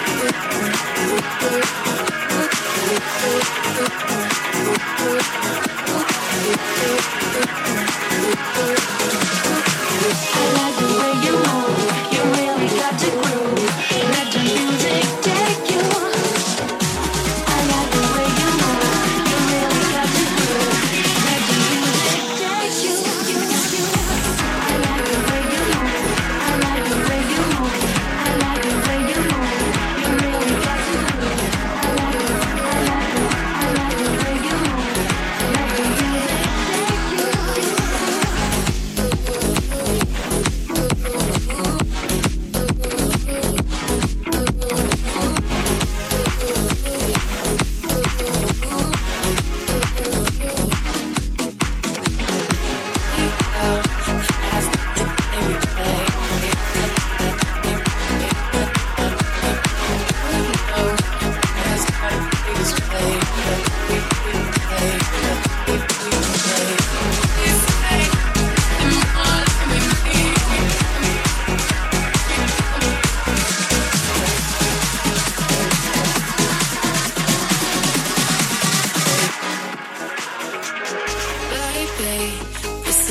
I like the way you move. You really got to.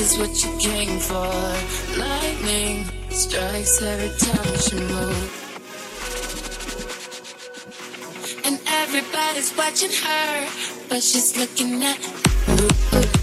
this is what you came for. Lightning strikes every time you move. Everybody's watching her, but she's looking at. Ooh, ooh.